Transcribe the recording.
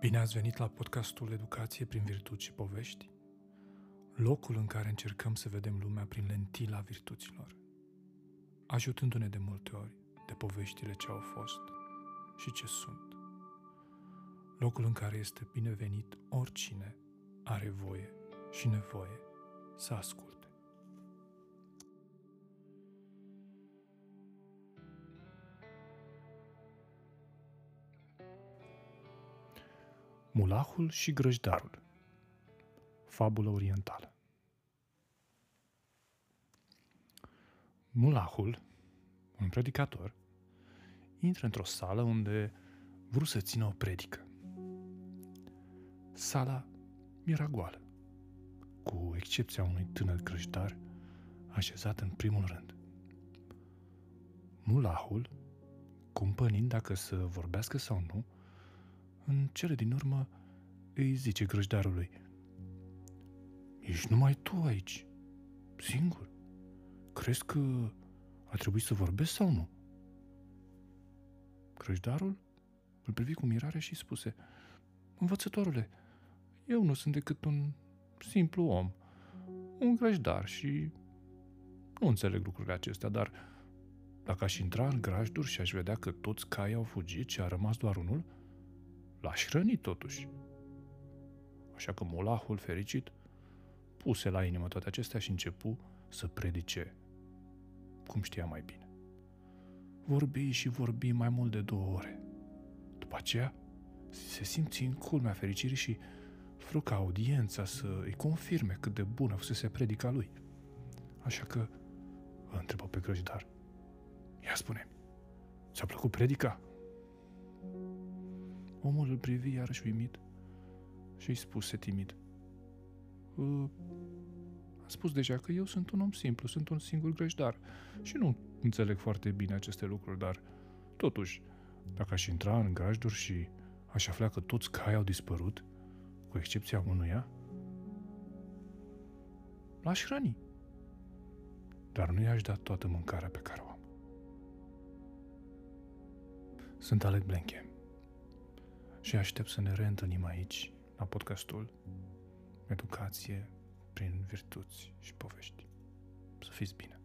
Bine ați venit la podcastul Educație prin virtuți și povești, locul în care încercăm să vedem lumea prin lentila virtuților, ajutându-ne de multe ori de poveștile ce au fost și ce sunt. Locul în care este binevenit oricine are voie și nevoie să asculte. Mulahul și grăjdarul Fabulă orientală Mulahul, un predicator, intră într-o sală unde vrut să țină o predică. Sala era goală, cu excepția unui tânăr grăjdar așezat în primul rând. Mulahul, cumpănind dacă să vorbească sau nu, în cele din urmă îi zice grăjdarului. Ești numai tu aici, singur. Crezi că a trebuit să vorbesc sau nu? Grăjdarul îl privi cu mirare și spuse, Învățătorule, eu nu sunt decât un simplu om, un grăjdar și nu înțeleg lucrurile acestea, dar dacă aș intra în grajduri și aș vedea că toți caii au fugit și a rămas doar unul, l-aș răni totuși. Așa că molahul fericit puse la inimă toate acestea și începu să predice cum știa mai bine. Vorbi și vorbi mai mult de două ore. După aceea, se simți în culmea fericirii și fruca audiența să îi confirme cât de bună fusese predica lui. Așa că îl întrebă pe grăjdar. Ia spune, ți-a plăcut predica? Omul îl privi iarăși uimit și îi spuse timid. Am spus deja că eu sunt un om simplu, sunt un singur greșdar și nu înțeleg foarte bine aceste lucruri, dar totuși, dacă aș intra în grajduri și aș afla că toți cai au dispărut, cu excepția unuia, l-aș hrăni. Dar nu i-aș da toată mâncarea pe care o am. Sunt Alec Blenche și aștept să ne reîntâlnim aici, la podcastul Educație prin virtuți și povești. Să fiți bine!